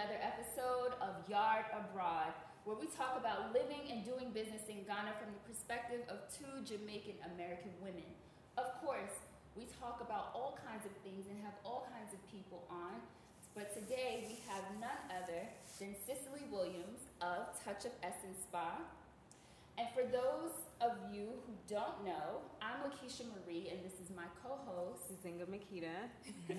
another episode of Yard Abroad, where we talk about living and doing business in Ghana from the perspective of two Jamaican American women. Of course, we talk about all kinds of things and have all kinds of people on, but today we have none other than Cicely Williams of Touch of Essence Spa. And for those of you who don't know, I'm Lakeisha Marie, and this is my co-host. Zinga Makita.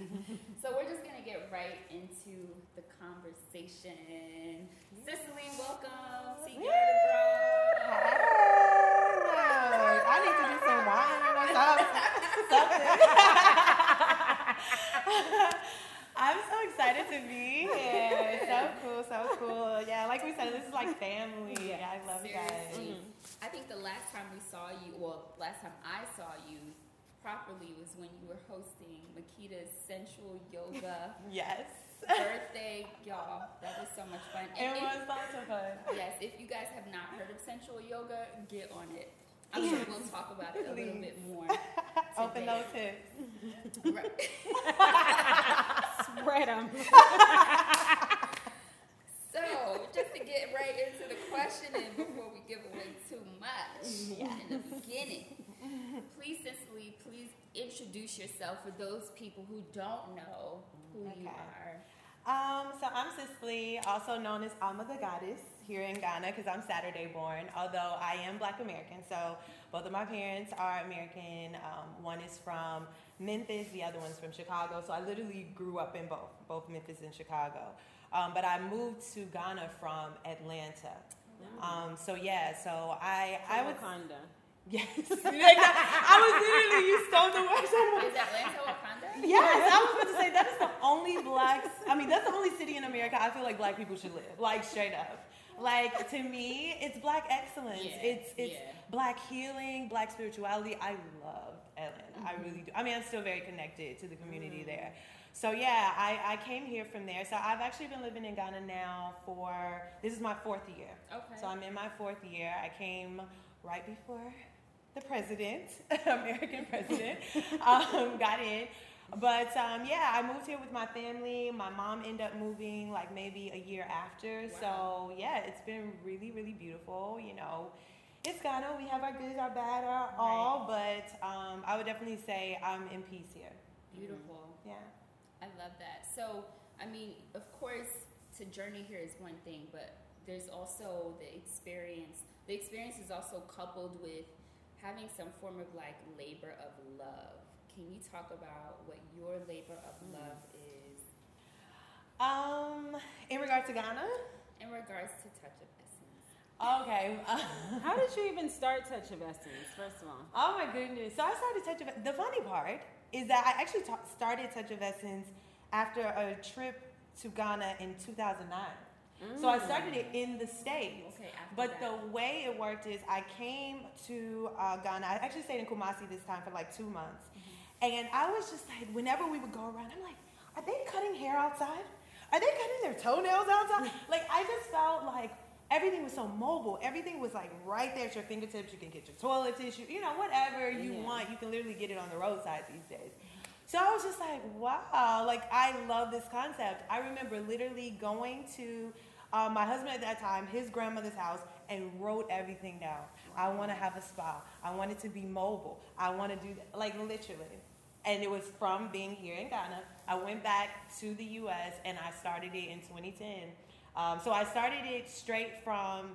So we're just gonna get right into the conversation. Cicely, welcome to Yay! Yard Abroad. Hey, I need to do some wine or something. I'm so excited to be here. So cool, so cool. Yeah, like we said, this is like family. Yeah. I love you guys. Seriously. Mm-hmm. I think the last time we saw you, well, last time I saw you properly was when you were hosting Makita's Sensual Yoga Yes. birthday. Y'all, that was so much fun. It And if- was lots of fun. Yes, if you guys have not heard of sensual yoga, get on it. I'm sure we'll talk about it a little bit more. Open those hips. Right. Spread them. So, just to get right into the questioning before we give away too much in the beginning, please, Cicely, please introduce yourself for those people who don't know who you are. So I'm Cicely, also known as Ama the Goddess here in Ghana because I'm Saturday born, although I am Black American. So both of my parents are American. Um, one is from Memphis, the other one's from Chicago. So I literally grew up in both, both Memphis and Chicago. Um, but I moved to Ghana from Atlanta. Um, so yeah, so I I was Wakanda. Yes, I was literally you stole the words out of my Is Atlanta Wakanda? Yes, I was about to say that is the only black. I mean, that's the only city in America I feel like black people should live. Like straight up. Like to me, it's black excellence. Yeah, it's it's yeah. black healing, black spirituality. I love Atlanta. I mm-hmm. really do. I mean, I'm still very connected to the community mm. there. So yeah, I, I came here from there. So I've actually been living in Ghana now for this is my fourth year. Okay. So I'm in my fourth year. I came right before the president, American president, um, got in. But um, yeah, I moved here with my family. My mom ended up moving like maybe a year after. So yeah, it's been really, really beautiful. You know, it's Ghana. We have our good, our bad, our all. But um, I would definitely say I'm in peace here. Beautiful. Yeah. I love that. So, I mean, of course, to journey here is one thing, but there's also the experience. The experience is also coupled with having some form of like labor of love. Can you talk about what your labor of love is Um, in regards to Ghana. in regards to Touch of Essence? Okay. How did you even start Touch of Essence, first of all? Oh my goodness. So I started Touch of The funny part is that I actually ta- started Touch of Essence after a trip to Ghana in 2009. So I started it in the States. Okay, But that. the way it worked is I came to uh, Ghana. I actually stayed in Kumasi this time for like two months. And I was just like, whenever we would go around, I'm like, are they cutting hair outside? Are they cutting their toenails outside? like, I just felt like everything was so mobile. Everything was like right there at your fingertips. You can get your toilet tissue, you know, whatever you Yeah. want. You can literally get it on the roadside these days. So I was just like, wow, like I love this concept. I remember literally going to uh, my husband at that time, his grandmother's house, and wrote everything down. I want to have a spa. I want it to be mobile. I want to do that, like literally. And it was from being here in Ghana. I went back to the U.S. and I started it in 2010. Um, so I started it straight from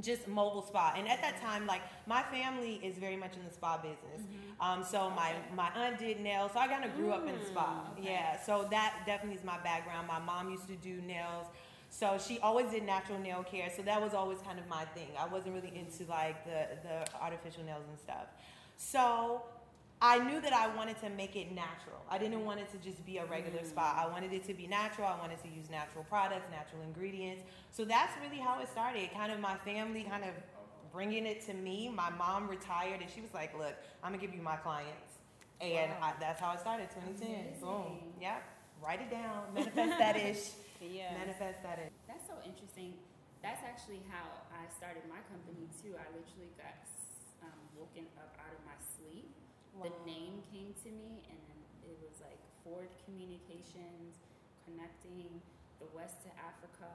just mobile spa. And at that time, like my family is very much in the spa business. Um, so my my aunt did nails, so I kind of grew up in the spa. okay. Yeah, so that definitely is my background. My mom used to do nails. So she always did natural nail care, so that was always kind of my thing. I wasn't really into like the, the artificial nails and stuff. So I knew that I wanted to make it natural. I didn't want it to just be a regular mm. spa. I wanted it to be natural. I wanted to use natural products, natural ingredients. So that's really how it started. Kind of my family kind of bringing it to me. My mom retired and she was like, "Look, I'm gonna give you my clients," and Wow. I, that's how it started. 2010. Boom. Amazing. Yep. Write it down. Manifest that ish. Manifest that ish. That's so interesting. That's actually how I started my company too. I literally got um, woken up out of my sleep. The name came to me, and it was like Ford Communications, connecting the West to Africa.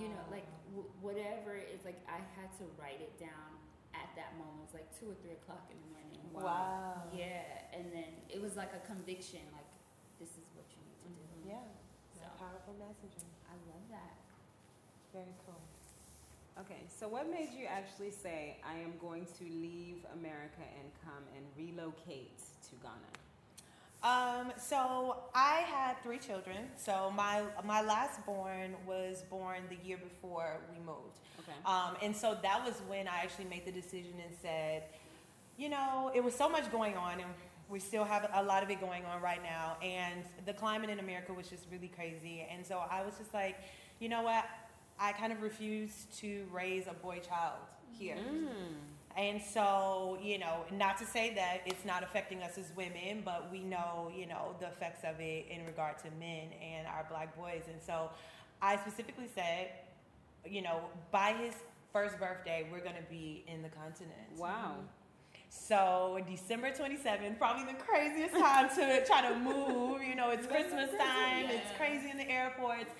You know, like w- whatever is like I had to write it down at that moment. It was like two or three o'clock in the morning. Wow. Yeah, and then it was like a conviction, like this is what you need to do. Yeah. Powerful messaging. I love that. Very cool. Okay, so what made you actually say, I am going to leave America and come and relocate to Ghana? Um, so I had three children. So my my last born was born the year before we moved. Okay. Um, and so that was when I actually made the decision and said, you know, it was so much going on, and we still have a lot of it going on right now. And the climate in America was just really crazy. And so I was just like, you know what? I kind of refuse to raise a boy child here. Mm. And so, you know, not to say that it's not affecting us as women, but we know, you know, the effects of it in regard to men and our black boys. And so I specifically said, you know, by his first birthday, we're going to be in the continent. Wow. So December 27th, probably the craziest time to try to move. You know, it's Christmas time. It's crazy in the airports.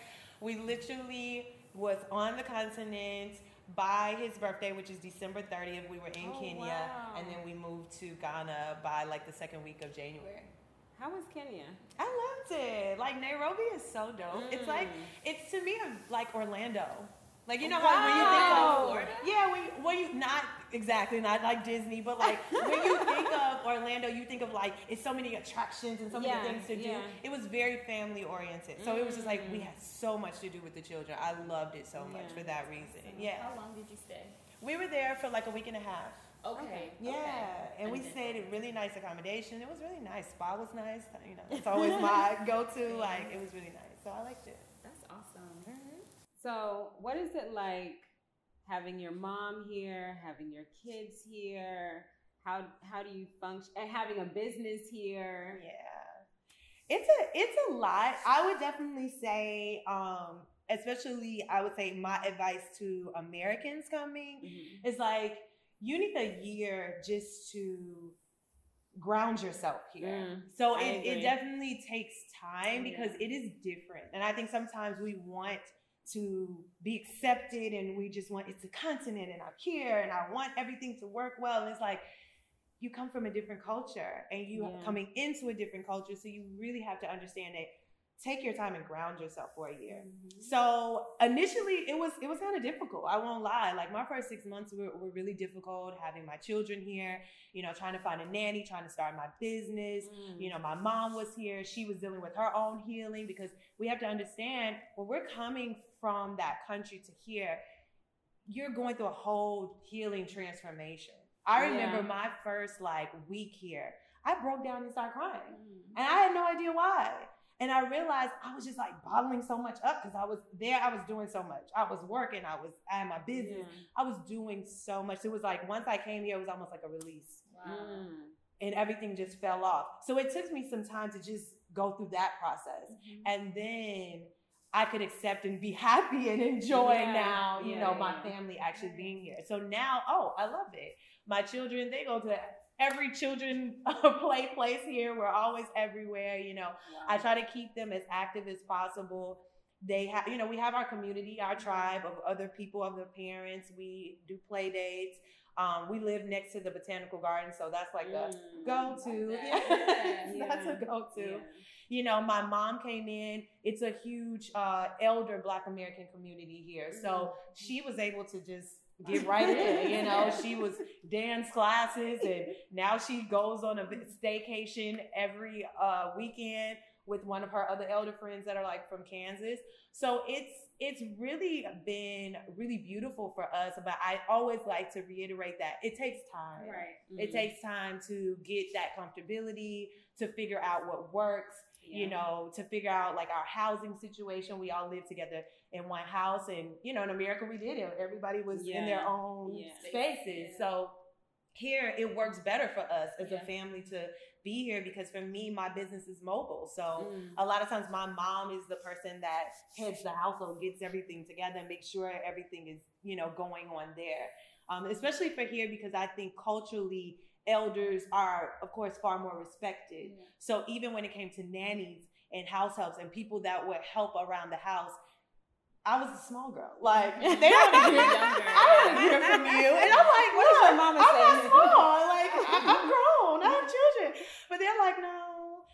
We literally was on the continent by his birthday, which is December 30th. We were in Oh, Kenya, wow. and then we moved to Ghana by like the second week of January. How was Kenya? I loved it. Like Nairobi is so dope. It's like Mm. it's to me like Orlando. Like you know Wow. how when you think of Florida? yeah, when you, when you not exactly not like Disney, but like when you think of Orlando, you think of like it's so many attractions and so many Yeah, things to do. yeah. It was very family oriented, so it was just like we Mm. had so much to do with the children. I loved it so much Yeah. for that reason. Yeah, How long did you stay? we were there for like a week and a half. Okay. Yeah, okay. and we stayed in really nice accommodation. It was really nice. Spa was nice. You know, it's always my go-to. Like it was really nice, so I liked it. So, what is it like having your mom here, having your kids here? How how do you function? And having a business here. Yeah, it's a it's a lot. I would definitely say, um, especially I would say my advice to Americans coming Mhm. is like you need a year just to ground yourself here. Mm, so it, it definitely takes time Yeah. because it is different. And I think sometimes we want to be accepted and we just want it's a continent and I'm here and I want everything to work well. And it's like you come from a different culture and you are coming into a different culture. So you really have to understand that take your time and ground yourself for a year. Mm-hmm. So initially, it was it was kind of difficult. I won't lie. Like my first six months were, were really difficult. Having my children here, you know, trying to find a nanny, trying to start my business. Mm. You know, my mom was here. She was dealing with her own healing because we have to understand when we're coming from that country to here, you're going through a whole healing transformation. I remember Yeah. my first like week here. I broke down and started crying. Mm. And I had no idea why. And I realized I was just like bottling so much up because I was there, I was doing so much. I was working, I was at my business, Yeah. I was doing so much. It was like once I came here, it was almost like a release. Wow. Mm. And everything just fell off. So it took me some time to just go through that process. Mhm. And then I could accept and be happy and enjoy Yeah, now, you know, yeah, my family actually being here. So now, oh, I love it. My children, they go to every children play place here. We're always everywhere, you know. I try to keep them as active as possible. They have, you know, we have our community, our tribe of other people, other parents. We do play dates. Um, we live next to the botanical garden, so that's like a Mm. go to. Yeah. that's a go to. Yeah. You know, my mom came in. It's a huge uh, elder Black American community here, so she was able to just get right in. You know, she was dance classes, and now she goes on a staycation every uh, weekend with one of her other elder friends that are like from Kansas. So it's it's really been really beautiful for us. But I always like to reiterate that it takes time. Right. It Mhm. takes time to get that comfortability, to figure out what works, you know, to figure out like our housing situation. We all live together in one house, and you know, in America, we did it. Everybody was in their own Yeah. spaces. Yeah. So here, it works better for us as a family to be here because for me, my business is mobile. So Mm. a lot of times my mom is the person that heads the household, gets everything together, and makes sure everything is, you know, going on there. Um, especially for here because I think culturally elders are, of course, far more respected. Yeah. So even when it came to nannies, and house helps and people that would help around the house. I was a small girl. Like they don't want to hear, I don't want to hear from you, and I'm like, What does "Look, your mama I'm say?" not small. Like I- I'm grown. I have children, but they're like, no.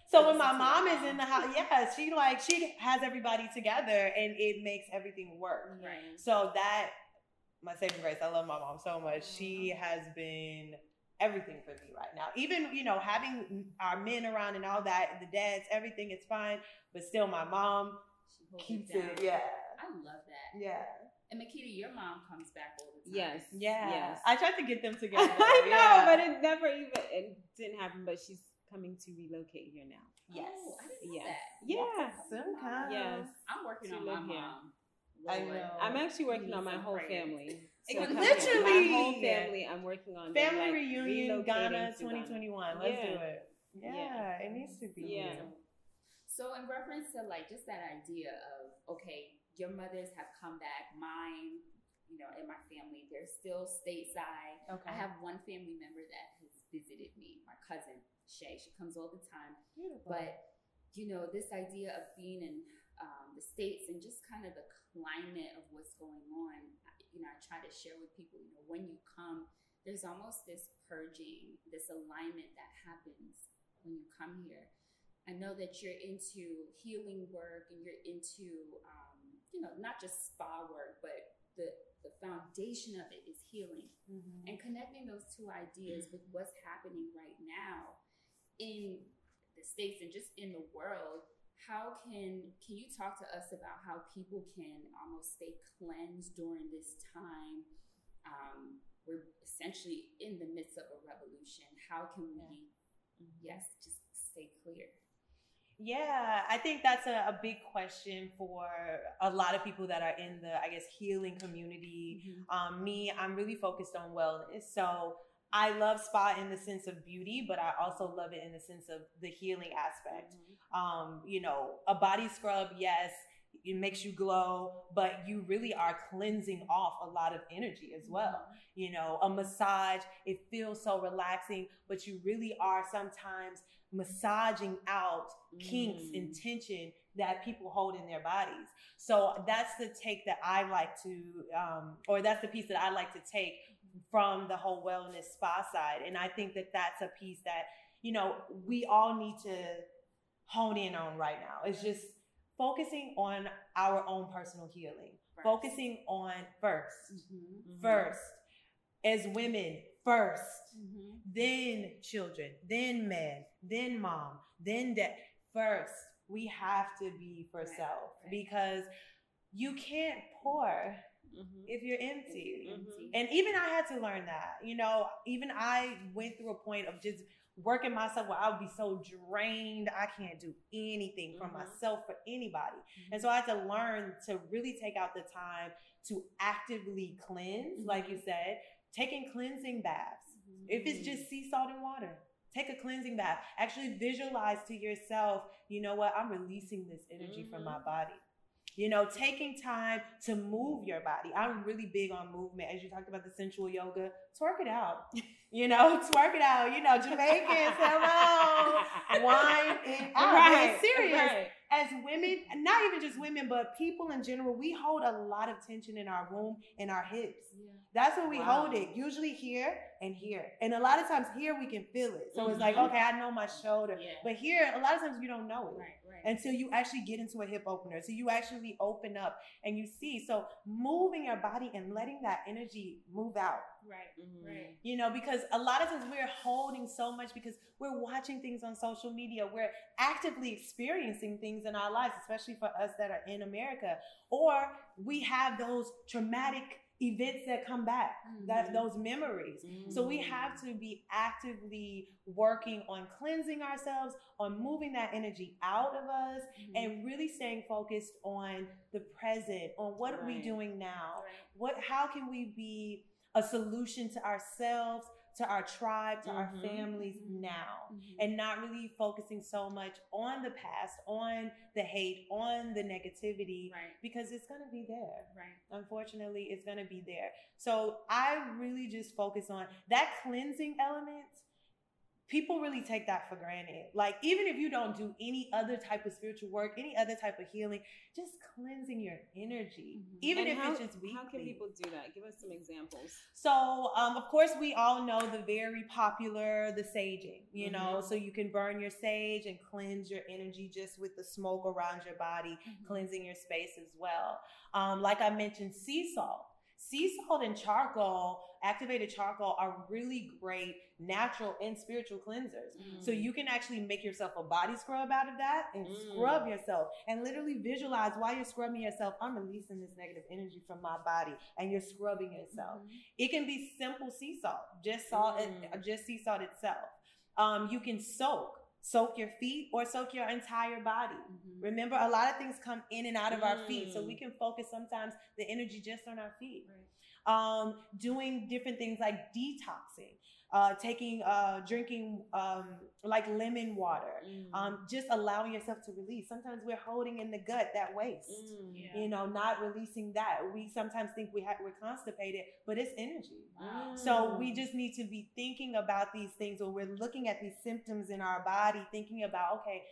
So when my mom is in the house, yeah, she like she has everybody together, and it makes everything work. Right. So that my saving grace. I love my mom so much. She has been everything for me right now. Even you know having our men around and all that, the dads, everything is fine, but still my mom She keeps down. it. Yeah, I love that. yeah, And Makita, your mom comes back all the time. Yes. yeah. Yes. I tried to get them together. I know, yeah. but it never even it didn't happen. But she's coming to relocate here now. yes, Oh, I didn't know Yes. that. Yeah. Soon come. Yes. I'm working To on my live here. mom. I know. I'm actually working need on my whole prayers. family. It was come here. literally- my whole family. I'm working on them, Family like, reunion, Ghana, to Ghana. 2021. Let's do it. Yeah, Yeah. it needs to be. Yeah. So in reference to like just that idea of okay, your mothers have come back, mine, you know, in my family, they're still stateside. Okay. I have one family member that has visited me, my cousin Shay. She comes all the time. Beautiful. But you know, this idea of being in um, the states and just kind of the climate of what's going on. You know, I try to share with people. You know, when you come, there's almost this purging, this alignment that happens when you come here. I know that you're into healing work and you're into, um, you know, not just spa work, but the the foundation of it is healing Mhm. and connecting those two ideas with what's happening right now in the states and just in the world how can can you talk to us about how people can almost stay cleansed during this time? Um, we're essentially in the midst of a revolution. How can we yes just stay clear? Yeah, I think that's a, a big question for a lot of people that are in the, I guess, healing community. Um, me, I'm really focused on wellness. So I love spa in the sense of beauty, but I also love it in the sense of the healing aspect. Um, you know, a body scrub, yes, it makes you glow, but you really are cleansing off a lot of energy as well. You know, a massage, it feels so relaxing, but you really are sometimes massaging out kinks Mm. and tension that people hold in their bodies. So that's the take that I like to, um, or that's the piece that I like to take from the whole wellness spa side. And I think that that's a piece that, you know, we all need to hone in on right now. It's just focusing on our own personal healing, focusing on 1st Mhm. first, as women, 1st Mhm. then children, then men, then mom, then dad. First, we have to be for Right, self right. because you can't pour Mhm. if you're empty. Empty. Mm-hmm. And even I had to learn that. You know, even I went through a point of just working myself where I would be so drained, I can't do anything for Mhm. myself, for anybody. Mm-hmm. And so I had to learn to really take out the time to actively cleanse, like you mm-hmm. said, taking cleansing baths. If it's just sea salt and water, take a cleansing bath. Actually visualize to yourself, you know what? I'm releasing this energy from my body. You know, taking time to move your body. I'm really big on movement. As you talked about the sensual yoga, twerk it out. You know, twerk it out. You know, Jamaicans, hello. Wine it out. Right, serious right. as women, not even just women, but people in general, we hold a lot of tension in our womb and our hips. Yeah. That's where we Wow. hold it. Usually here and here. And a lot of times here we can feel it. So it's like, Mhm. okay, I know my shoulder. Yeah. But here, a lot of times you don't know it. Right. Until you actually get into a hip opener. So you actually open up and you see. So moving your body and letting that energy move out. right, Mhm. right. You know, because a lot of times we're holding so much because we're watching things on social media. We're actively experiencing things in our lives, especially for us that are in America. Or we have those traumatic events that come back, that Mhm. those memories. So we have to be actively working on cleansing ourselves, on moving that energy out of us, Mhm. and really staying focused on the present, on what are we Right. doing now Right. what how can we be a solution to ourselves to our tribe to our Mhm. families Mhm. now Mhm. and not really focusing so much on the past on the hate on the negativity right, because it's going to be there right. unfortunately it's going to be there so i really just focus on that cleansing element people really take that for granted. Like even if you don't do any other type of spiritual work, any other type of healing, just cleansing your energy, Mhm. even And if how, it's just weekly. How can people do that? Give us some examples. So, um, of course, we all know the very popular the saging. You know, Mhm. so you can burn your sage and cleanse your energy just with the smoke around your body, Mhm. cleansing your space as well. Um, like I mentioned, sea salt. Sea salt and charcoal, activated charcoal, are really great natural and spiritual cleansers. So Mm. you can actually make yourself a body scrub out of that and Mm. scrub yourself and literally visualize while you're scrubbing yourself, I'm releasing this negative energy from my body and you're scrubbing yourself. Mhm. It can be simple sea salt, just salt, Mm. and just sea salt itself. Um, you can soak, soak your feet or soak your entire body. Mhm. Remember, a lot of things come in and out of our feet, so Mm. we can focus sometimes the energy just on our feet. Right. Um, doing different things like detoxing, uh, taking, uh, drinking um, like lemon water, Mm. um, just allowing yourself to release. Sometimes we're holding in the gut that waste Mm. Yeah. you know, not releasing that. We sometimes think we have we're constipated, but it's energy. Wow. So we Mm. just need to be thinking about these things when we're looking at these symptoms in our body, thinking about, okay,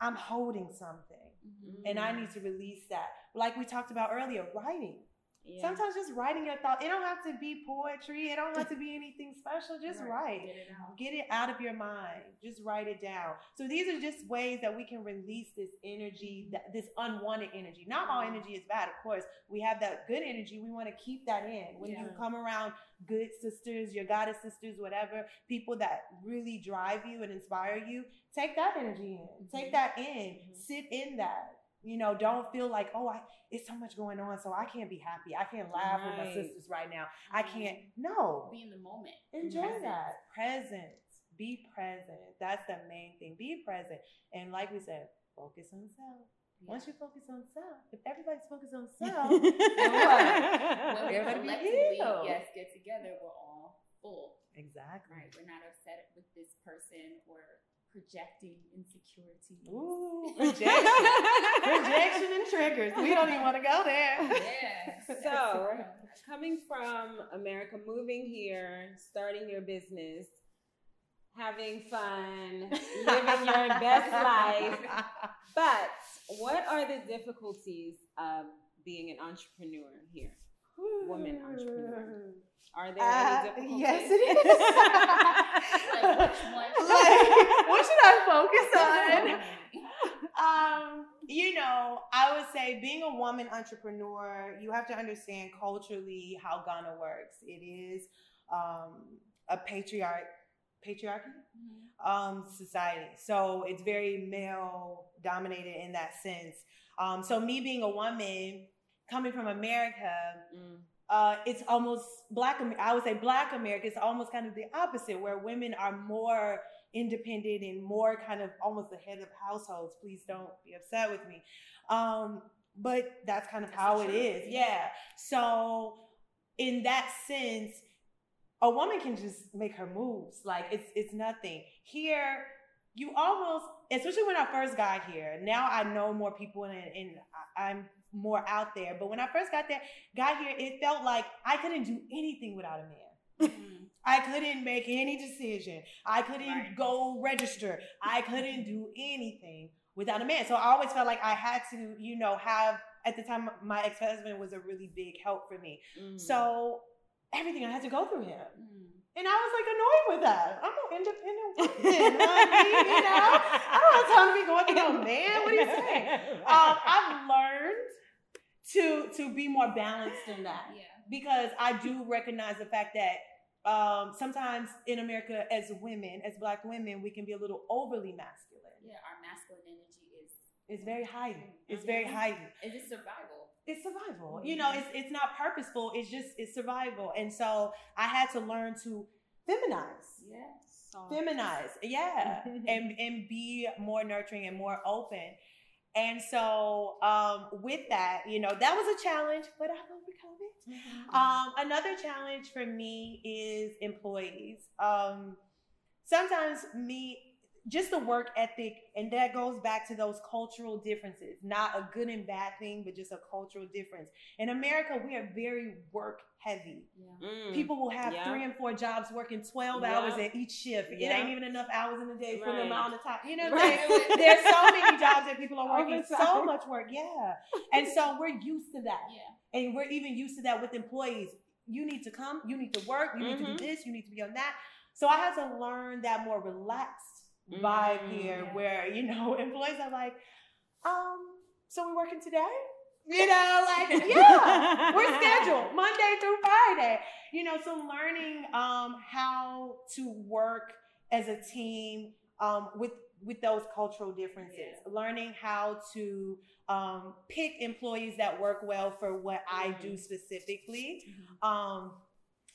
I'm holding something Mhm. and I Mm. need to release that. Like we talked about earlier, writing. Yeah. Sometimes just writing your thought. It don't have to be poetry. It don't have to be anything special. Just Right. write. Get it out. Get it out of your mind. Just write it down. So these are just ways that we can release this energy, this unwanted energy. Not all energy is bad, of course. We have that good energy. We want to keep that in. When you come around good sisters, your goddess sisters, whatever, people that really drive you and inspire you, take that energy in. Take Mhm. that in. Mhm. Sit in that. You know, don't feel like, oh, I, it's so much going on, so I can't be happy. I can't laugh with my sisters right now. I mm-hmm. can't. No. Be in the moment. Enjoy Present. that. Present. Be present. That's the main thing. Be present. And like we said, focus on self. Once you focus on self, if everybody's focused on self, When we Everybody be collectively, yes, get together, we're all full. exactly. Right. We're not upset with this person or projecting insecurity. Ooh, projection. projection and triggers. We don't even want to go there. Yeah. So, coming from America, moving here, starting your business, having fun, living your best life. But what are the difficulties of being an entrepreneur here? Woman entrepreneur. Hmm. Are there Uh, any difficulties? yes, it is. Like, which one? like, what should I focus on? Um, you know, I would say being a woman entrepreneur, you have to understand culturally how Ghana works. It is um, a patriarch patriarchy Mhm. um, society, so it's very male dominated in that sense. Um, so me being a woman coming from America, Mm. Uh, it's almost black. I would say black America is almost kind of the opposite, where women are more independent and more kind of almost the head of households. Please don't be upset with me, um, but that's kind of That's how it is. yeah. Yeah. So in that sense, a woman can just make her moves. Like it's it's nothing here. You almost, especially when I first got here. Now I know more people and, and I'm more out there. But when I first got there, got here, it felt like I couldn't do anything without a man. Mhm. I couldn't make any decision. I couldn't Right. go register. I couldn't do anything without a man. So I always felt like I had to, you know, have at the time my ex-husband was a really big help for me. Mm. So everything I had to go through him. Mhm. And I was like annoyed with that. I'm an independent woman. honey, you know? I don't have time to be going through no man. What are you saying? Um, I've learned to to be more balanced in that Yeah. because I do recognize the fact that um, sometimes in America, as women, as Black women, we can be a little overly masculine. Yeah. Our masculine energy is It's very heightened. It's very heightened. it's just survival. It's survival. You know, it's it's not purposeful. It's just it's survival. And so I had to learn to feminize. Yes. Feminize yeah and and be more nurturing and more open and so um with that you know that was a challenge but i've overcome it. Um another challenge for me is employees. Um sometimes me just the work ethic, and that goes back to those cultural differences. Not a good and bad thing, but just a cultural difference. In America, we are very work heavy. Yeah. Mm. People will have Yeah. three and four jobs working 12 Yeah. hours at each shift. It ain't even enough hours in the day for the Right. amount of time. You know Right. saying? There's so many jobs that people are working so much work. Yeah. And so we're used to that. Yeah. And we're even used to that with employees. You need to come, you need to work, you need to Mhm. do this, you need to be on that. So I had to learn that more relaxed vibe Mm, here yeah. where, you know, employees are like, um, so we're working today? You know, like, yeah, we're scheduled Monday through Friday. You know, so learning um how to work as a team um with with those cultural differences, learning how to um, pick employees that work well for what I Mm-hmm. do specifically Mhm. um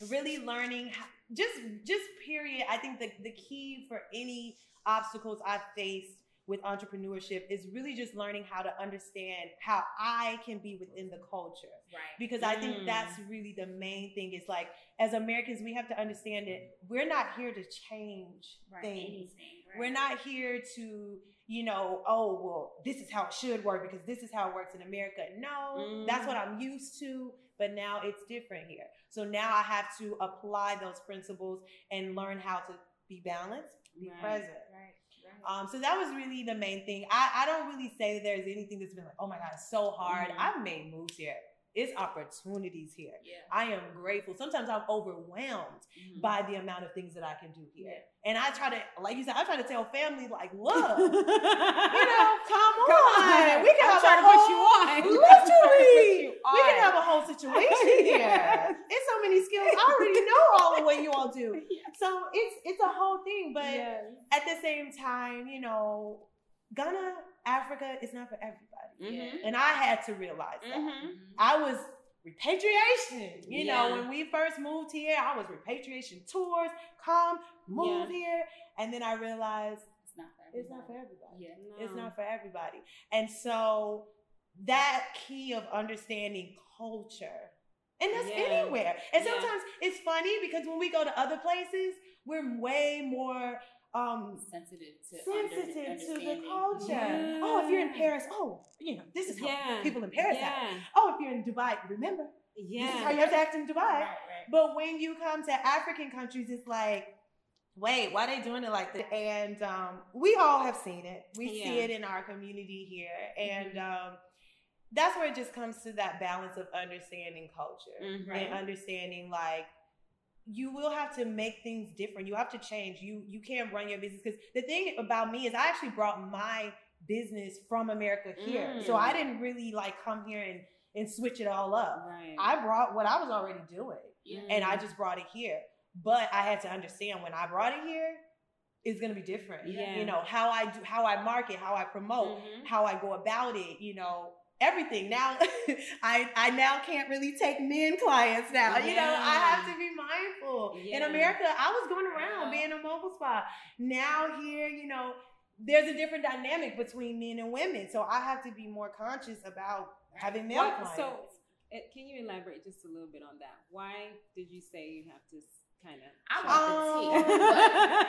really learning how, just just period i think the, the key for any obstacles i've faced with entrepreneurship is really just learning how to understand how i can be within the culture Right. because i think Mm. that's really the main thing is like as americans we have to understand that we're not here to change Right. things Right. we're not here to, you know, oh, well, this is how it should work because this is how it works in America. No, that's what I'm used to, but now it's different here. So now I have to apply those principles and learn how to be balanced, be Right. present. Right. Right. Um, so that was really the main thing. I, I don't really say that there's anything that's been like, oh my God, it's so hard. Mhm. I've made moves here. It's opportunities here. yeah. I am grateful. Sometimes I'm overwhelmed Mhm. by the amount of things that I can do here. Yeah. And I try to, like you said, I try to tell family, like, look, you know, come Come on. on. We can I'm have trying a to put whole, you on. Literally. You We can have a whole situation here. It's so many skills. I already know all of what you all do. So it's it's a whole thing. But Yes. at the same time, you know, Ghana, Africa is not for everybody. Mhm. And I had to realize that. Mhm. Mhm. I was repatriation. You know, when we first moved here, I was repatriation tours, come, move here. And then I realized It's not for it's not for everybody. everybody. Yeah. It's not for everybody. And so that key of understanding culture, and that's Yeah. anywhere. And Yeah. sometimes it's funny because when we go to other places, we're way more um Sensitive to sensitive to the culture. Yeah. Oh, if you're in Paris, oh, you know, this is how Yeah. people in Paris act. Oh, if you're in Dubai, remember, Yeah. this is how you have to act in Dubai. Right. Right. But when you come to African countries, it's like, wait, why are they doing it like that? And um, we all have seen it. We see it in our community here, and um, that's where it just comes to that balance of understanding culture Mhm. And understanding like. You will have to make things different. You have to change. You you can't run your business because the thing about me is I actually brought my business from America here, so Mm. I didn't really like come here and and switch it all up. Right. I brought what I was already doing Yeah. and I just brought it here. But I had to understand when I brought it here, it's gonna be different. Yeah. You know, how I do how I market, how I promote, Mhm. how I go about it, you know, everything. Now I I now can't really take men clients now. You know, I have to be mindful. In America, I was going around Yeah. being a mobile spa. Now here, you know, there's a different dynamic between men and women. So I have to be more conscious about having male What- clients. so, uh, can you elaborate just a little bit on that? Why did you say you have to kind of? I Um, want the tea.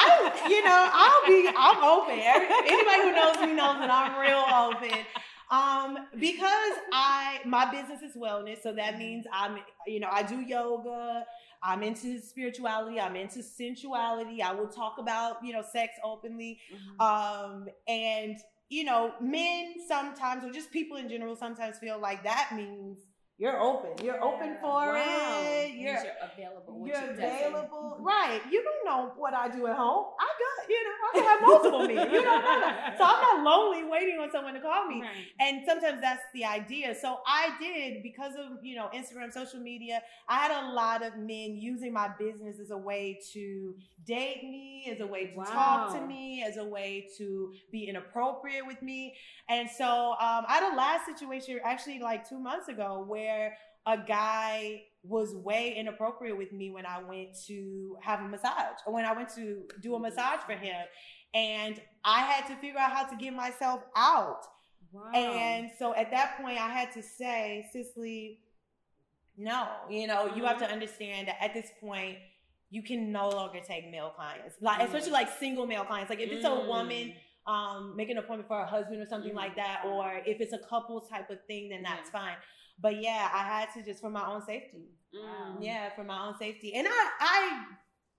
I, you know, I'll be, I'm open. Anybody who knows me knows that I'm real open. Um, because I, my business is wellness, so that means I'm, you know, I do yoga. I'm into spirituality. I'm into sensuality. I will talk about, you know, sex openly. Mhm. Um, and you know, men sometimes, or just people in general, sometimes feel like that means you're open. You're open for Wow. it. You're you're available. you're it doesn't. available, right? You don't know what I do at home. I got, you know, I can have multiple men. You don't know that. So I'm not lonely waiting on someone to call me. Right. And sometimes that's the idea. So I did because of you know Instagram, social media. I had a lot of men using my business as a way to date me, as a way to talk to me, as a way to be inappropriate with me. And so um, I had a last situation actually like two months ago where a guy was way inappropriate with me when I went to have a massage or when I went to do a mm-hmm. massage for him. And I had to figure out how to get myself out. Wow. And so at that point, I had to say, Cicely, no, you know, you have to mm-hmm. understand that at this point, you can no longer take male clients, like mm. especially like single male clients. Like if it's a Mm. woman um, make an appointment for her husband or something like mm. that, or if it's a couple type of thing, then that's mm-hmm. fine. But yeah, I had to just for my own safety. Mm. Yeah, for my own safety. And I I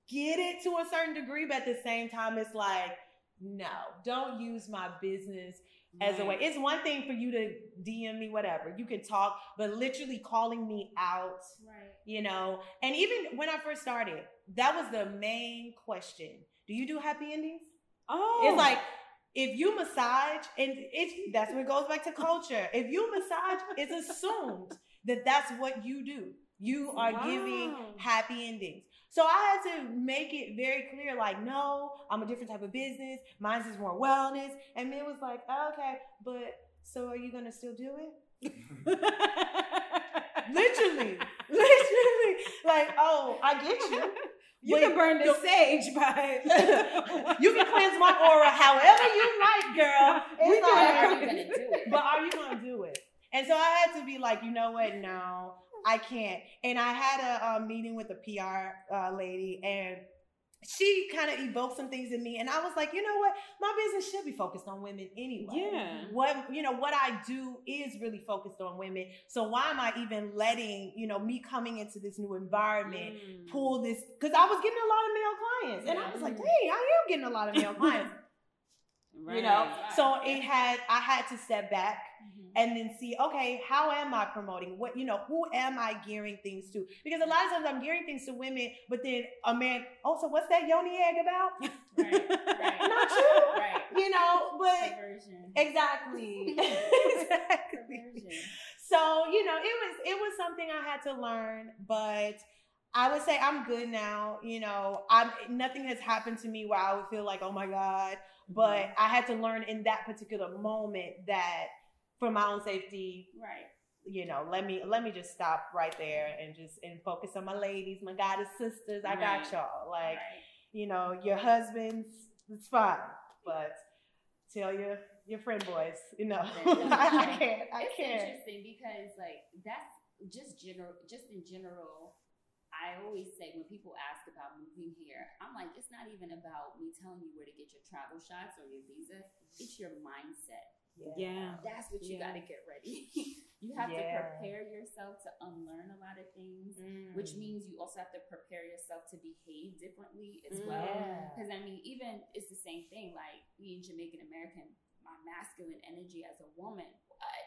get it to a certain degree, but at the same time, it's like, no, don't use my business as a way. It's one thing for you to DM me, whatever. You can talk, but literally calling me out, Right. you know. And even when I first started, that was the main question. Do you do happy endings? Oh, It's like if you massage, and it's that's what goes back to culture. If you massage, it's assumed that that's what you do. You are giving happy endings. So I had to make it very clear, like, no, I'm a different type of business. Mine's is more wellness. And Min was like, okay, but so are you gonna still do it? Literally, literally, like, oh, I get you. you But can burn the sage by. you can cleanse my aura however you like, girl. We It's can all But are you gonna do it? But are you gonna do it? And so I had to be like, you know what? No, I can't. And I had a, um meeting with a PR uh, lady, and she kind of evoked some things in me, and I was like, you know what? My business should be focused on women anyway. Yeah. What you know, what I do is really focused on women. So why am I even letting you know me coming into this new environment? Mm. pull this because I was getting a lot of male clients, and I was like, hey, I am getting a lot of male clients." You know, Right. so it had I had to step back Mhm. and then see, okay, how am I promoting? What you know, who am I gearing things to? Because a lot of times I'm gearing things to women, but then a man, oh, so what's that yoni egg about? Right, right. Not you. Right. You know, but exactly, exactly. So, you know, it was it was something I had to learn, but I would say I'm good now. You know, I'm nothing has happened to me where I would feel like, oh my God. But I had to learn in that particular moment that for my own safety, Right. you know, let me let me just stop right there and just and focus on my ladies, my goddess sisters. I got y'all. Like, right. you know, your husbands, it's fine. But tell your your friend boys, you know, I, I can't. I it's can't. interesting because like that's just general just in general i always say when people ask about moving here i'm like it's not even about me telling you where to get your travel shots or your visa it's your mindset Yeah. that's what you Yeah. got to get ready you have to prepare yourself to unlearn a lot of things which Mm. means you also have to prepare yourself to behave differently as well Yeah. because I mean, even it's the same thing. Like being Jamaican American, my masculine energy as a woman, what?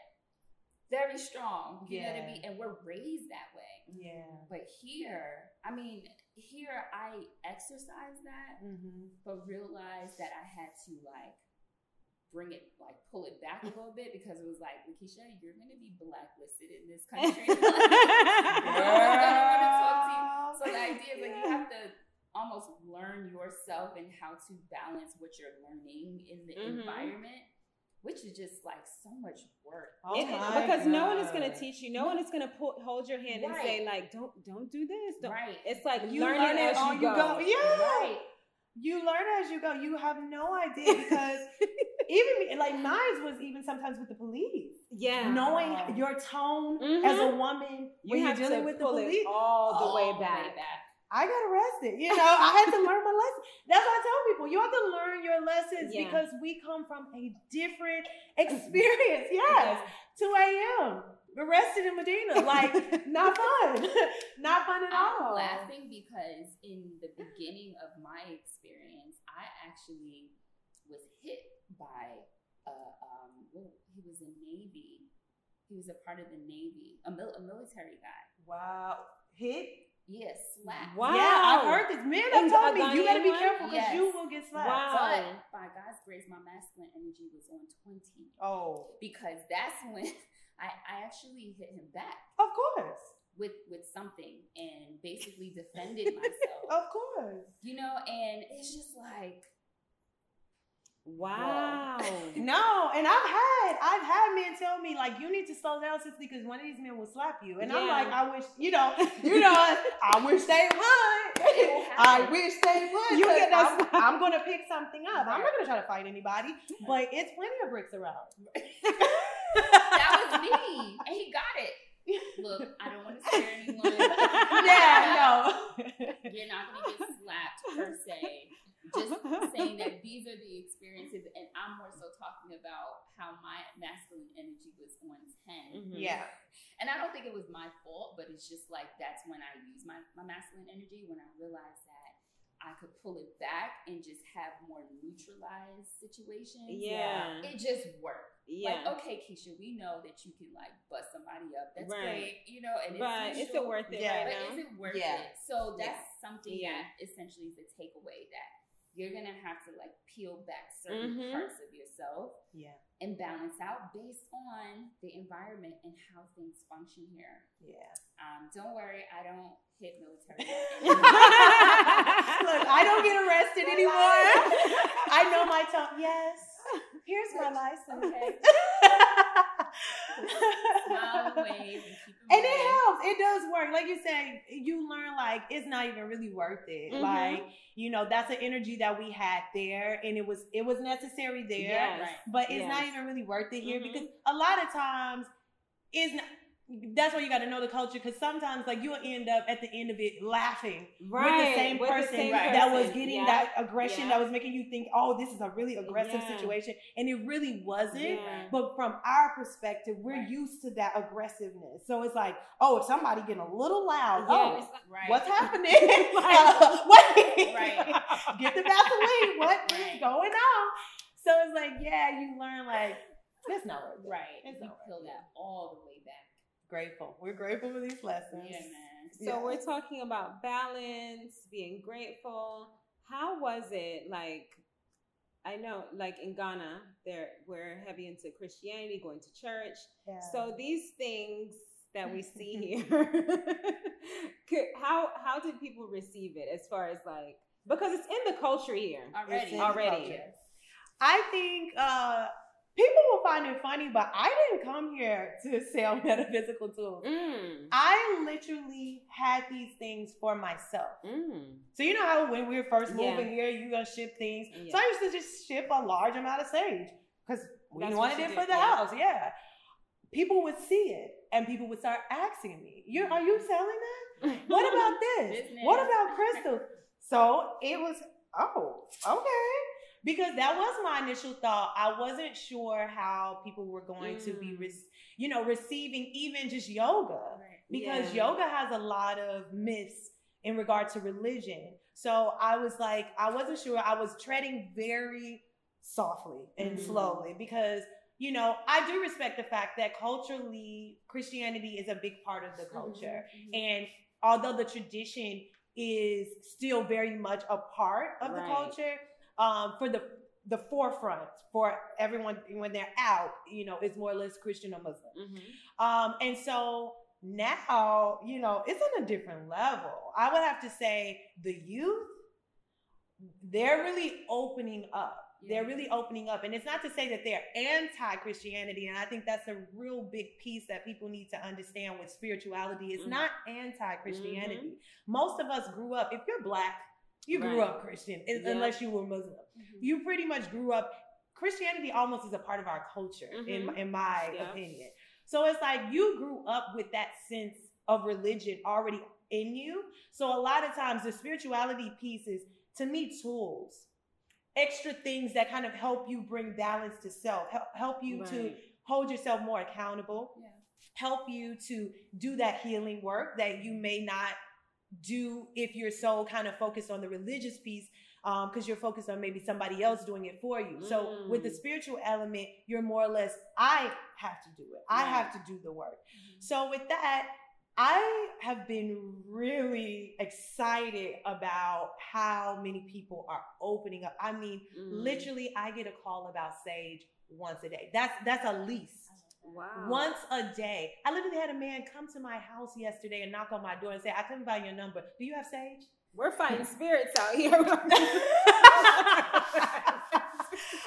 Very strong. You know what I mean? And we're raised that way. Yeah. But here, I mean, here I exercise that, Mm-hmm. but realized that I had to like bring it, like pull it back a little bit because it was like, Lakeisha, you're gonna be blacklisted in this country. So the idea is like you have to almost learn yourself and how to balance what you're learning in the Mhm. environment, which is just like so much work. Oh It- my because no one is gonna teach you. No one is gonna pull, hold your hand and say like, "Don't, don't do this." Don't. Right. It's like You learn, learn it it as on you go. Yeah. Right. You learn as you go. You have no idea because even me- like mine was even sometimes with the police. Yeah. Knowing Wow. your tone Mhm. as a woman you when you're have dealing with the police. all the way All back. I got arrested. You know, I had to learn my lesson. That's what I tell people. You have to learn your lessons Yeah. because we come from a different experience. Yes. 2 a.m. Arrested in Medina. Like, not fun. not fun at I'm all. laughing because in the beginning of my experience, I actually was hit by uh, um, well, he was a Navy. He was a part of the Navy, a, mil- a military guy. Wow. Hit? Yes, slap. Wow. Yeah, I've heard this. Men have And told me you better be careful because Yes. you will get slapped. Wow. But by God's grace, my masculine energy was on 20 Oh, because that's when I, I actually hit him back of course. with, with something and basically defended myself. Of course. You know, and it's just like, Wow. No, and I've had I've had men tell me like you need to slow down, sis, because one of these men will slap you, and I'm like, I wish you know, you know, I wish they would. I wish they would. You get that I'm. I'm gonna pick something up. I'm not gonna try to fight anybody, but it's plenty of bricks around. that was me. And he got it. Look, I don't want to scare anyone. yeah, no. You're not gonna get slapped per se. Just saying that these are the experiences, and I'm more so talking about how my masculine energy was on 10. Mhm. Yeah. And I don't think it was my fault, but it's just like that's when I use my, my masculine energy when I realized that I could pull it back and just have more neutralized situations. Yeah. It just worked. Yeah. Like, okay, Keisha, we know that you can like bust somebody up. That's Right. great, you know, and but it's is it worth it Yeah. right but now? is it worth Yeah. it? So that's something Yeah. that essentially is the takeaway that you're gonna have to like peel back certain Mhm. parts of yourself Yeah. and balance out based on the environment and how things function here. Yeah. Um, don't worry, I don't hit military. Look, I don't get arrested anymore. I know my tongue. Yes. Here's my license. Okay. Smile, wave, and keep it And it helps. It does work. Like you said, you learn like it's not even really worth it. Mhm. Like, you know, that's an energy that we had there and it was it was necessary there. Yes. But it's not even really worth it here Mhm. because a lot of times it's not that's why you got to know the culture because sometimes like you'll end up at the end of it laughing right. with the same with the person that was getting Yeah. that aggression Yeah. that was making you think, oh, this is a really aggressive Yeah. situation, and it really wasn't. But from our perspective, we're Right. used to that aggressiveness. So it's like, oh, if somebody getting a little loud, oh, like- Right. what's happening? Like- Uh, wait, Right. get the Vaseline. What is going on? So it's like, yeah, you learn like that's not. Right. It's worth that all the way. Grateful. We're grateful for these lessons. Yeah, man. So Yeah. we're talking about balance, being grateful. How was it like? I know, like in Ghana, there we're heavy into Christianity, going to church. Yeah. So these things that we see here, could, how how did people receive it? As far as like, because it's in the culture here. Already. in Already. culture. I think uh, people will find it funny, but I didn't come here to sell metaphysical tools. Mm. I literally had these things for myself. Mm. So you know how when we were first Yeah. moving here, you gonna ship things. Yeah. So I used to just ship a large amount of sage because we That's wanted it for did, the yeah. house. Yeah. People would see it and people would start asking me, "You are you selling that? What about this? Business. What about crystals?" So it was, oh, okay. Because that was my initial thought. I wasn't sure how people were going to be, Mm. rec- you know, receiving even just yoga Right. because Yeah. yoga has a lot of myths in regard to religion. So I was like, I wasn't sure. I was treading very softly and Mhm. slowly because, you know, I do respect the fact that culturally Christianity is a big part of the culture. Mm-hmm. And although the tradition is still very much a part of the culture, um, for the the forefront for everyone when they're out, you know, is more or less Christian or Muslim. Mhm. Um, and so now, you know, it's on a different level. I would have to say the youth, they're really opening up. They're really opening up. And it's not to say that they're anti Christianity. And I think that's a real big piece that people need to understand with spirituality. It's Mhm. not anti Christianity. Most of us grew up, if you're black, you grew Right. up Christian, Yeah. unless you were Muslim Mhm. you pretty much grew up christianity almost is a part of our culture in, Mhm. in my Yeah. opinion so it's like you grew up with that sense of religion already in you so a lot of times the spirituality piece is to me tools extra things that kind of help you bring balance to self help, help you to hold yourself more accountable Yeah. help you to do that healing work that you may not do if you're so kind of focused on the religious piece because you're focused on maybe somebody else doing it for you. So with the Mm. spiritual element, you're more or less, I have to do it. I Right. have to do the work. Mhm. So with that, I have been really excited about how many people are opening up. I mean, Mm. literally, I get a call about Sage once a day. That's that's a least. Wow. Once a day. I literally had a man come to my house yesterday and knock on my door and say, I couldn't find your number. Do you have Sage? We're fighting spirits out here.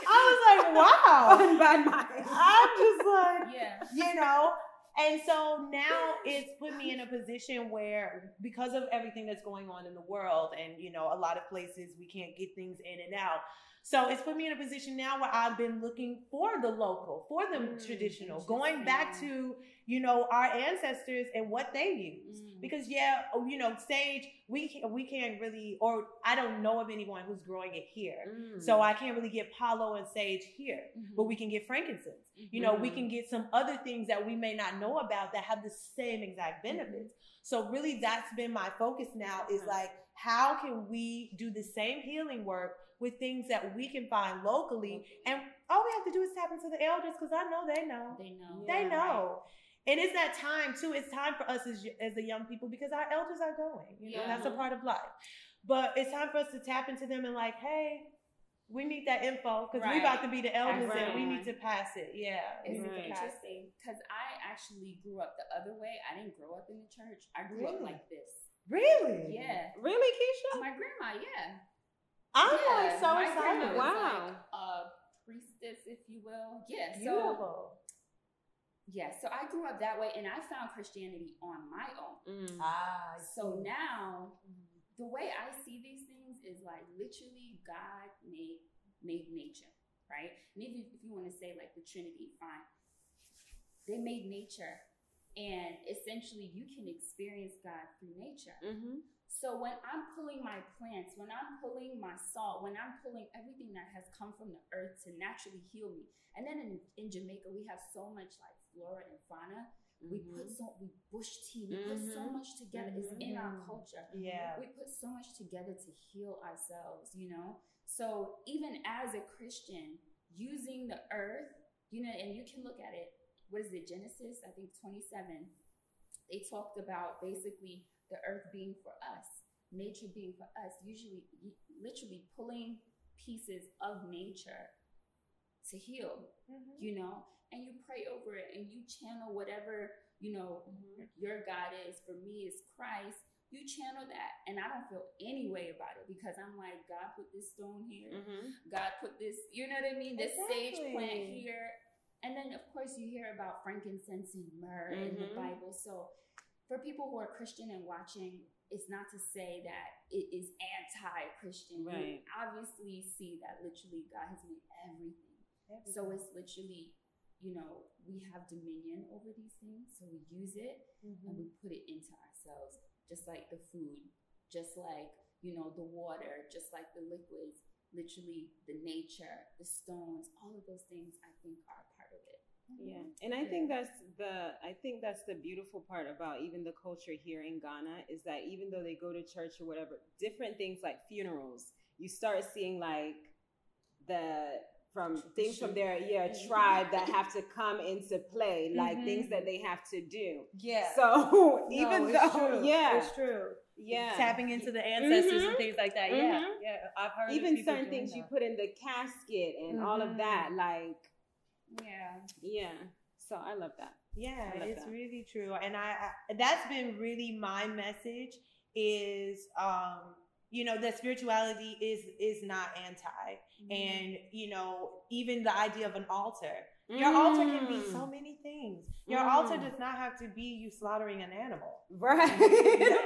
I was like, wow. I'm just like, Yeah. you know. And so now it's put me in a position where, because of everything that's going on in the world, and you know, a lot of places we can't get things in and out. So it's put me in a position now where I've been looking for the local, for the Mm, traditional, going back to, you know, our ancestors and what they use. Mm. Because yeah, oh, you know, sage we can, we can't really, or I don't know of anyone who's growing it here, Mm. so I can't really get palo and sage here. Mhm. But we can get frankincense. You know, we Mhm. can get some other things that we may not know about that have the same exact benefits. So really, that's been my focus now. Is Mhm. like, how can we do the same healing work with things that we can find locally, and all we have to do is tap into the elders because I know they know. They know. They Yeah. know. And it's that time too. It's time for us as as the young people because our elders are going. You know, Yeah. that's a part of life. But it's time for us to tap into them and like, hey, we need that info because we Right. about to be the elders and we need to pass it. Yeah, we It's Right. it. interesting because I actually grew up the other way. I didn't grow up in the church. I grew up like this. Really? Yeah. Really, Keisha? My grandma, yeah. I'm yeah. like so my grandma excited. was Wow. like a priestess, if you will. Yeah. So Beautiful. yeah. So I grew up that way, and I found Christianity on my own. Mm. Ah, So see. now, the way I see these things is like literally God made made nature, right? And if you, if you want to say like the Trinity, fine. They made nature, and essentially you can experience God through nature. Mm-hmm. So when I'm pulling my plants, when I'm pulling my salt, when I'm pulling everything that has come from the earth to naturally heal me, and then in, in Jamaica we have so much like flora and fauna. We put so we bush tea. We put so Mhm. much together. It's in our Mhm. culture. Yeah. We put so much together to heal ourselves. You know. So even as a Christian, using the earth, you know, and you can look at it. What is it? Genesis, I think twenty-seven. They talked about basically the earth being for us, nature being for us. Usually, literally pulling pieces of nature to heal Mhm. you know, and you pray over it and you channel whatever, you know, your God is. For me, is Christ. You channel that. And I don't feel any way about it because I'm like, God put this stone here. Mm-hmm. God put this, you know what I mean? This sage plant here. And then, of course, you hear about frankincense and myrrh in the Mhm. Bible. So, for people who are Christian and watching, it's not to say that it is anti Christian. Right. You obviously see that literally God has made everything. So it's literally, you know, we have dominion over these things. So we use it and Mhm. we put it into ourselves, just like the food, just like, you know, the water, just like the liquids, literally the nature, the stones, all of those things I think are part of it. Yeah, and I think that's the I think that's the beautiful part about even the culture here in Ghana is that even though they go to church or whatever, different things like funerals, you start seeing like the from things from their yeah Mhm. tribe that have to come into play, like Mhm. things that they have to do. Yeah. So No, even it's though true. yeah it's true. yeah Tapping into the ancestors Mhm. and things like that. Yeah, Mhm. yeah. I've heard even certain things you put in the casket and all of Mhm. that like Yeah. yeah so I love that. Yeah, love it's that. really true, and I, I that's been really my message is um you know that spirituality is is not anti, Mm-hmm. and you know even the idea of an altar. Your altar can be so Mm. many things. Your altar Mm. does not have to be you slaughtering an animal. Right.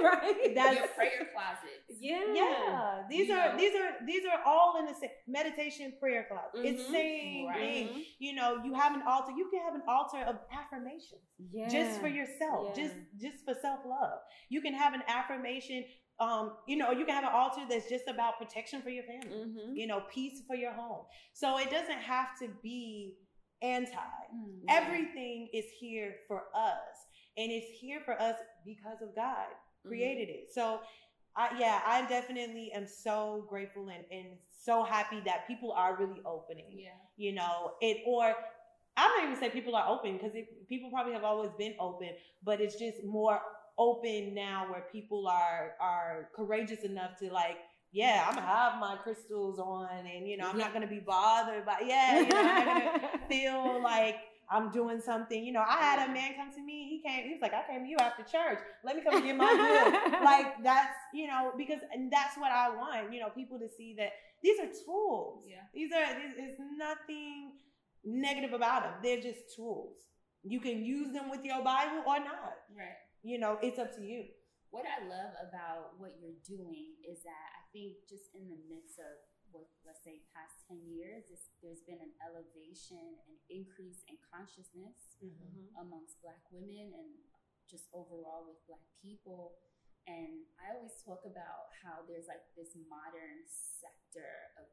right. That's- Your prayer closet. yeah. Yeah, these You are know? these are these are all in the same meditation prayer closet. It's Mhm. same Right. thing. You know, you have an altar. You can have an altar of affirmation. Yeah. just for yourself Yeah. just just for self-love you can have an affirmation um you know you can have an altar that's just about protection for your family Mhm. you know peace for your home so it doesn't have to be anti Mm. Yeah. everything is here for us and it's here for us because of god Mm-hmm. created it so I, yeah i definitely am so grateful and, and so happy that people are really opening Yeah. you know it or i'm not even say people are open because people probably have always been open but it's just more open now where people are are courageous enough to like yeah i'm gonna have my crystals on and you know i'm not gonna be bothered by yeah you know i'm gonna feel like i'm doing something you know i had a man come to me he came he was like i came to you after church. Let me come and get my bill like that's you know because and that's what i want you know people to see that these are tools. Yeah. these are there's, nothing negative about them they're just tools. You can use them with your bible or not. Right. you know it's up to you. What I love about what you're doing is that think just in the midst of what, let's say, past 10 years, there's been an elevation and increase in consciousness mm-hmm. amongst Black women and just overall with Black people. And I always talk about how there's like this modern sector of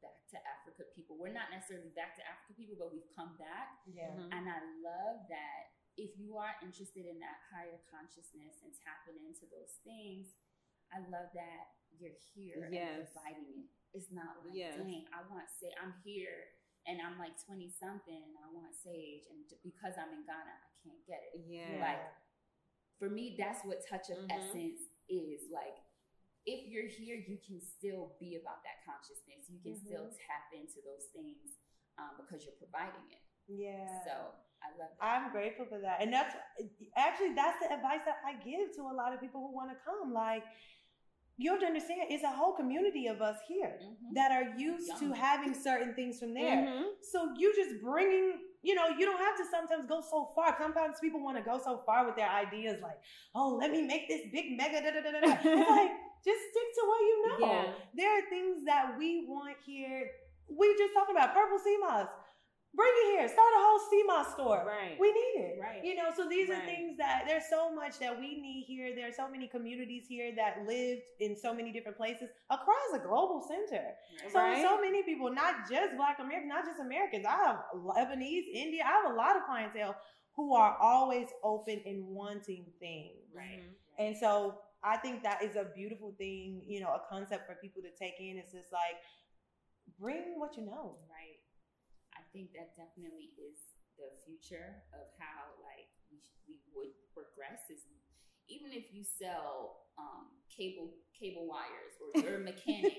back to Africa people. We're not necessarily back to Africa people, but we've come back. Yeah. Mm-hmm. And I love that if you are interested in that higher consciousness and tapping into those things, I love that you're here yes. and providing it. It's not like, yes. dang, I want say I'm here and I'm like 20 something and I want sage and because I'm in Ghana, I can't get it. Yeah. Like for me, that's what touch of mm-hmm. essence is. Like if you're here, you can still be about that consciousness. You can mm-hmm. still tap into those things um, because you're providing it. Yeah. So I love that. I'm grateful for that. And that's actually that's the advice that I give to a lot of people who want to come. Like you have to understand it's a whole community of us here mm-hmm. that are used Yum. to having certain things from there. Mm-hmm. So you just bringing, you know, you don't have to sometimes go so far. Sometimes people want to go so far with their ideas, like, oh, let me make this big mega da da da da. it's like just stick to what you know. Yeah. There are things that we want here. We just talking about purple sea moss. Bring it here. Start a whole sea moss store. Right. We need it. Right. You know, so these right. are things that there's so much that we need here. There are so many communities here that lived in so many different places across a global center. So right. so many people, not just Black Americans, not just Americans. I have Lebanese, India. I have a lot of clientele who are always open and wanting things. Right. Mm-hmm. And so I think that is a beautiful thing, you know, a concept for people to take in. It's just like bring what you know. Right think that definitely is the future of how like we, we would progress is even if you sell um, cable cable wires or you're a mechanic,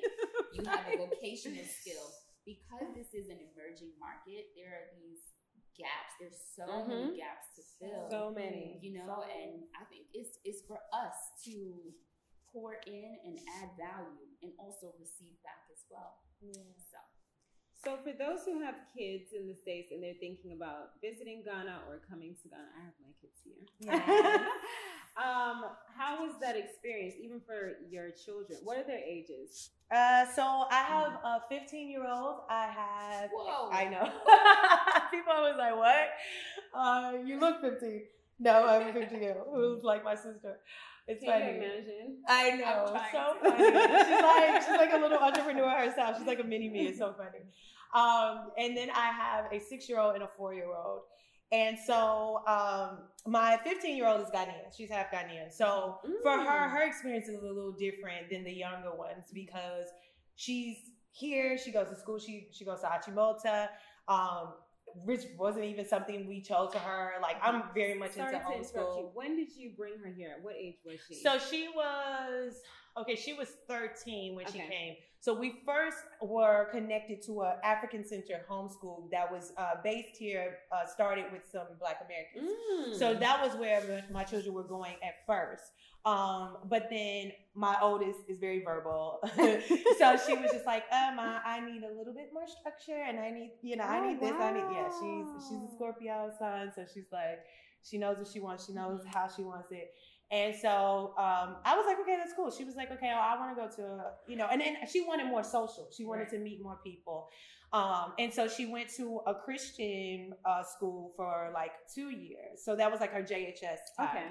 you have a vocational skill. Because this is an emerging market, there are these gaps. There's so mm-hmm. many gaps to fill. So many. You know, so and I think it's it's for us to pour in and add value and also receive back as well. Yeah. So for those who have kids in the States and they're thinking about visiting Ghana or coming to Ghana, I have my kids here. Yes. um, how was that experience, even for your children? What are their ages? Uh, so I have a 15 year old. I have. Whoa. I know. People always like, "What? Uh, you look 15." No, I'm 15 year old. Who's like my sister. It's Can funny. You imagine? I know. So funny. she's like she's like a little entrepreneur herself. She's like a mini me. It's so funny. Um, and then I have a six year old and a four year old. And so um, my 15 year old is Ghanaian. She's half Ghanaian. So mm. for her, her experience is a little different than the younger ones because she's here. She goes to school. She she goes to Achimota. Um, which wasn't even something we chose for her. Like I'm very much Sorry into homeschool. When did you bring her here? What age was she? So she was okay. She was 13 when okay. she came. So we first were connected to an African Center homeschool that was uh, based here, uh, started with some Black Americans. Mm. So that was where my children were going at first. Um, but then my oldest is very verbal. so she was just like, uh, Ma, I need a little bit more structure and I need, you know, oh, I need this. I need, yeah, she's, she's a Scorpio sun. So she's like, she knows what she wants. She knows how she wants it. And so um, I was like, okay, that's cool. She was like, okay, well, I want to go to, a, you know, and then she wanted more social. She wanted right. to meet more people. Um, and so she went to a Christian uh, school for like two years. So that was like her JHS time. Okay.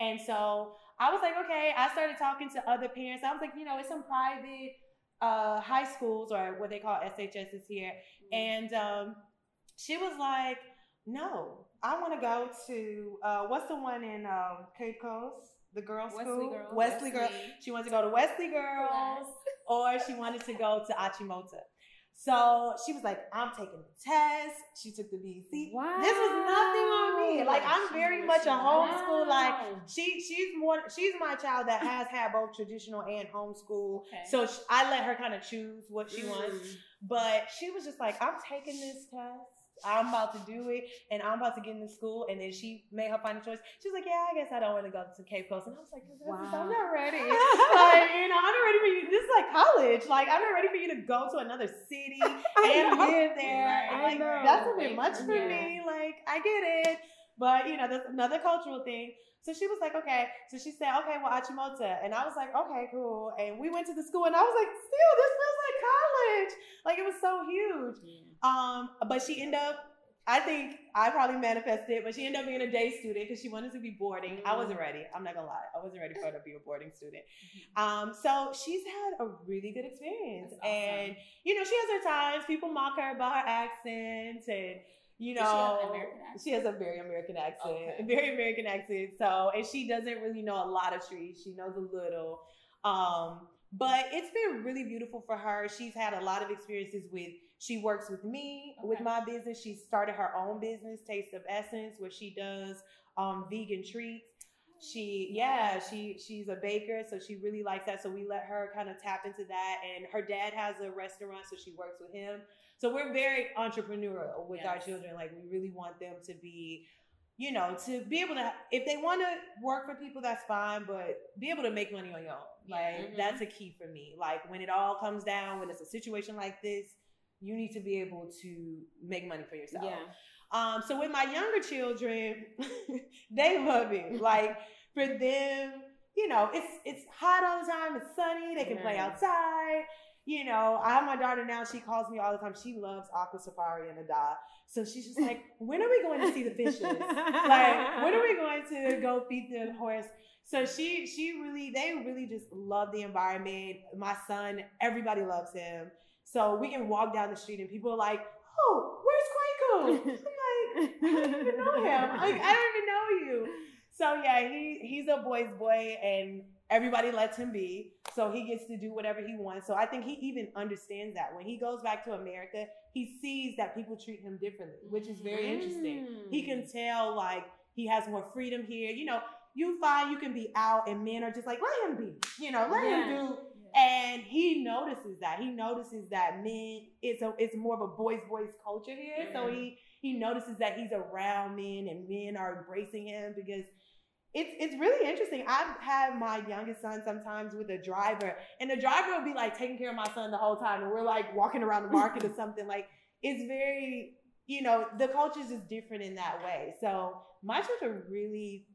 And so I was like, okay, I started talking to other parents. I was like, you know, it's some private uh, high schools or what they call SHSs here. Mm-hmm. And um, she was like, no, I want to go to uh, what's the one in um, Cape Coast? The girls' Wesley school, Girls. Wesley, Wesley Girls. She wanted to go to Wesley Girls, or she wanted to go to Achimota. So she was like, I'm taking the test. She took the BC. Wow. This was nothing on me. Like I'm very much a homeschool. Like she she's more she's my child that has had both traditional and homeschool. Okay. So she, I let her kind of choose what she mm. wants. But she was just like, I'm taking this test. I'm about to do it and I'm about to get into school. And then she made her final choice. She was like, Yeah, I guess I don't want to go to Cape Coast. And I was like, wow. I'm not ready. like, you know, I'm not ready for you. This is like college. Like, I'm not ready for you to go to another city and live there. Right. Like, that's a bit much for yeah. me. Like, I get it. But, you know, that's another cultural thing. So she was like, okay. So she said, okay, well, Achimota. And I was like, okay, cool. And we went to the school and I was like, still, this feels like college. Like it was so huge. Um, but she ended up. I think I probably manifested, but she ended up being a day student because she wanted to be boarding. I wasn't ready. I'm not gonna lie. I wasn't ready for her to be a boarding student. Um, so she's had a really good experience, awesome. and you know she has her times. People mock her about her accent, and you she know American accent? she has a very American accent, Okay. very American accent. So, and she doesn't really know a lot of trees. She knows a little. Um, but it's been really beautiful for her. She's had a lot of experiences with. She works with me with my business. She started her own business, Taste of Essence, where she does um, vegan treats. She, yeah, she she's a baker, so she really likes that. So we let her kind of tap into that. And her dad has a restaurant, so she works with him. So we're very entrepreneurial with our children. Like we really want them to be, you know, to be able to. If they want to work for people, that's fine, but be able to make money on your own. Like Mhm. that's a key for me. Like when it all comes down, when it's a situation like this, you need to be able to make money for yourself. Yeah. Um, so with my younger children, they love it. Like for them, you know, it's it's hot all the time. It's sunny. They can play outside. You know, I have my daughter now. She calls me all the time. She loves aqua safari and Ada. So she's just like, when are we going to see the fishes? like, when are we going to go feed the horse? So she she really they really just love the environment. My son, everybody loves him. So we can walk down the street and people are like, "Oh, where's Kwaku?" I'm like, I don't even know him. Like I don't even know you. So yeah, he he's a boy's boy, and everybody lets him be. So he gets to do whatever he wants. So I think he even understands that when he goes back to America, he sees that people treat him differently, which is very interesting. He Mm. can tell like he has more freedom here. You know, you find you can be out, and men are just like, let him be. You know, let Yeah. him do and he notices that he notices that men it's a it's more of a boys boys culture here so Mhm. he he notices that he's around men and men are embracing him because it's it's really interesting. I've had my youngest son sometimes with a driver and the driver will be like taking care of my son the whole time and we're like walking around the market or something. Like it's very you know the culture is just different in that way. So my children really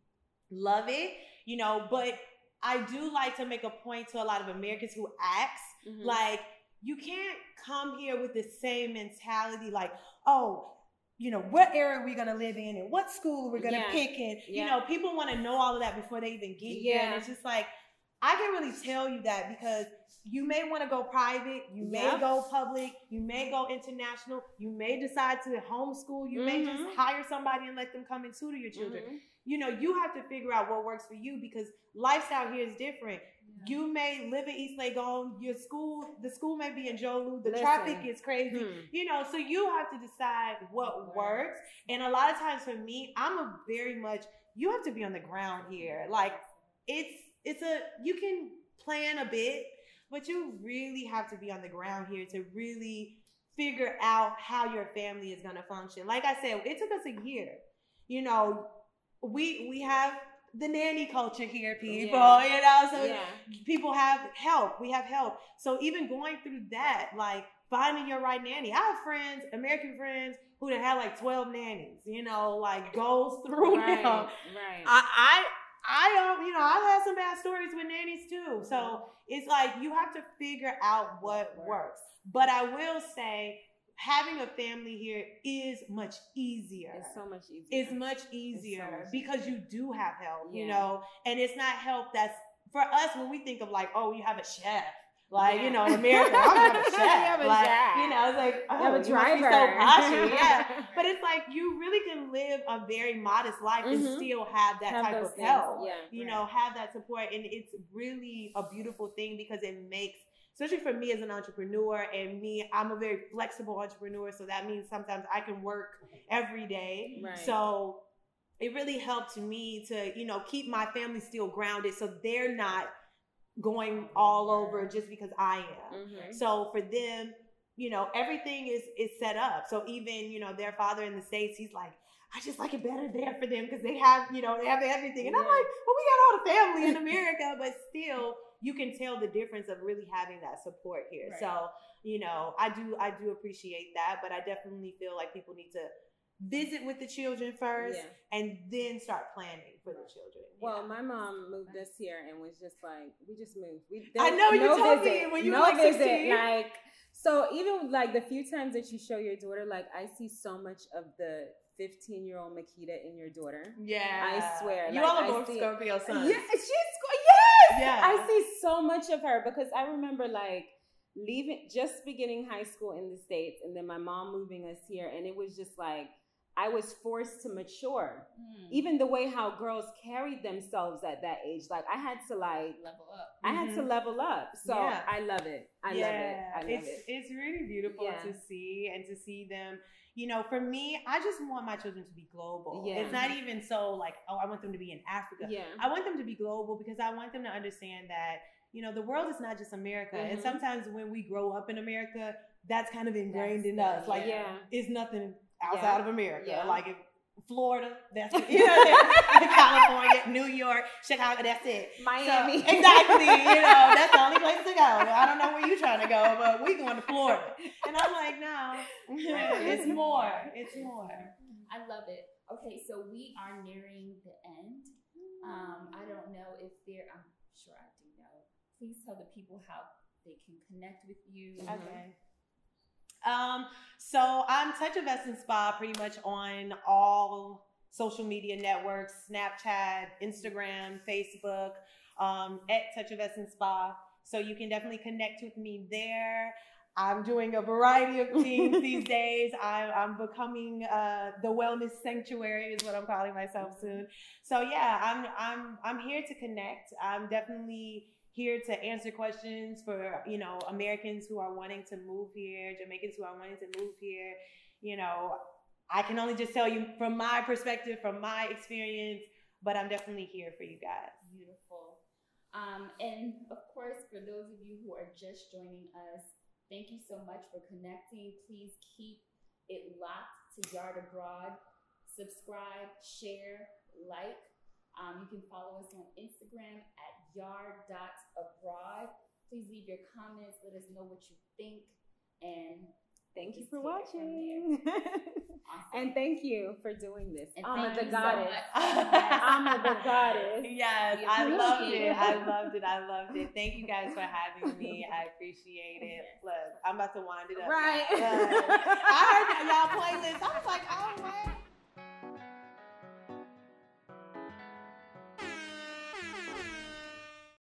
love it you know but I do like to make a point to a lot of Americans who ask, Mhm. like, you can't come here with the same mentality, like, oh, you know, what era are we gonna live in and what school we're gonna Yeah. pick and you know, people wanna know all of that before they even get here. And it's just like I can really tell you that because you may want to go private, you may Yep. go public, you may go international, you may decide to homeschool, you may Mhm. just hire somebody and let them come and tutor your children Mhm. you know, you have to figure out what works for you because lifestyle here is different. You may live in East Legon, your school, the school may be in Jolu, the Listen. traffic is crazy. Hmm. You know, so you have to decide what works. And a lot of times for me, I'm a very much you have to be on the ground here. Like it's it's a you can plan a bit, but you really have to be on the ground here to really figure out how your family is going to function. Like I said, it took us a year. You know, we we have the nanny culture here, people. Yeah. You know, so yeah. people have help. We have help. So even going through that, like finding your right nanny. I have friends, American friends, who have had like twelve nannies. You know, like goes through Right. them. Right. I, I, I, um, you know, I've had some bad stories with nannies too. So it's like you have to figure out what works. But I will say, having a family here is much easier. it's so much easier. It's much easier much because you do have help, you know, and it's not help that's for us when we think of like, oh, you have a chef. Like, you know, in America, I'm a chef. You have a like. You know, it's like, oh, You have a be driver. so poshy. Yeah. But it's like you really can live a very modest life and Mhm. still have that Have type of things, help. Yeah. You know, have that support. And it's really a beautiful thing because it makes, especially for me as an entrepreneur and me, I'm a very flexible entrepreneur. So that means sometimes I can work every day. Right. So it really helped me to, you know, keep my family still grounded so they're not going all over just because I am. Mhm. So for them, you know, everything is is set up. So even you know their father in the states, he's like, I just like it better there for them because they have you know they have everything, and I'm like, well, we got all the family in America, but still, you can tell the difference of really having that support here. Right. So you know, I do I do appreciate that, but I definitely feel like people need to visit with the children first Yeah. and then start planning for the children. Well, my mom moved us here and was just like, we just moved. We, I know, you no told me visit, when you no were like visit, 16. like. So even like the few times that you show your daughter, like I see so much of the 15 year old Makita in your daughter. Yeah, I swear, You like, all are both Scorpio suns. Yeah, she's yes. Yeah. I see so much of her because I remember like leaving, just beginning high school in the states, and then my mom moving us here, and it was just like I was forced to mature. Mm. Even the way how girls carried themselves at that age, like I had to like level up. I had to Mhm. level up. So Yeah. I love it. I yeah, love it. I love it's it. it's really beautiful Yeah. to see and to see them. You know, for me, I just want my children to be global. Yeah. It's not even so like, oh, I want them to be in Africa. Yeah. I want them to be global because I want them to understand that you know the world is not just America. And Mhm. sometimes when we grow up in America, that's kind of ingrained That's in the- us. Like, yeah. it's nothing outside Yeah. of America. Yeah. Like if Florida, that's you know, California, New York, Chicago, that's it. So, Miami. exactly. You know, that's the only place to go. I don't know where you're trying to go, but we going to Florida. And I'm like, no, it's more. It's more. I love it. Okay, so we are nearing the end. Um, I don't know if there. I'm sure I do know. Please tell the people how they can connect with you. Okay. Um, so I'm Touch of Essence Spa pretty much on all social media networks, Snapchat, Instagram, Facebook, um, at Touch of Essence Spa. So you can definitely connect with me there. I'm doing a variety of things these days. I'm, I'm becoming uh, the wellness sanctuary is what I'm calling myself soon. So yeah, I'm I'm I'm here to connect. I'm definitely here to answer questions for you know Americans who are wanting to move here, Jamaicans who are wanting to move here. You know, I can only just tell you from my perspective, from my experience, but I'm definitely here for you guys. Beautiful. Um, and of course, for those of you who are just joining us, thank you so much for connecting. Please keep it locked to Yard Abroad. Subscribe, share, like. Um, you can follow us on Instagram at yard.abroad. Please leave your comments. Let us know what you think. And Thank you for take it from watching. awesome. and thank you for doing this. And Ama the so goddess. Ama the goddess. Yes, I loved it. I loved it. I loved it. Thank you guys for having me. I appreciate it. Look, I'm about to wind it up. Right. I heard y'all playlist. I was like, oh,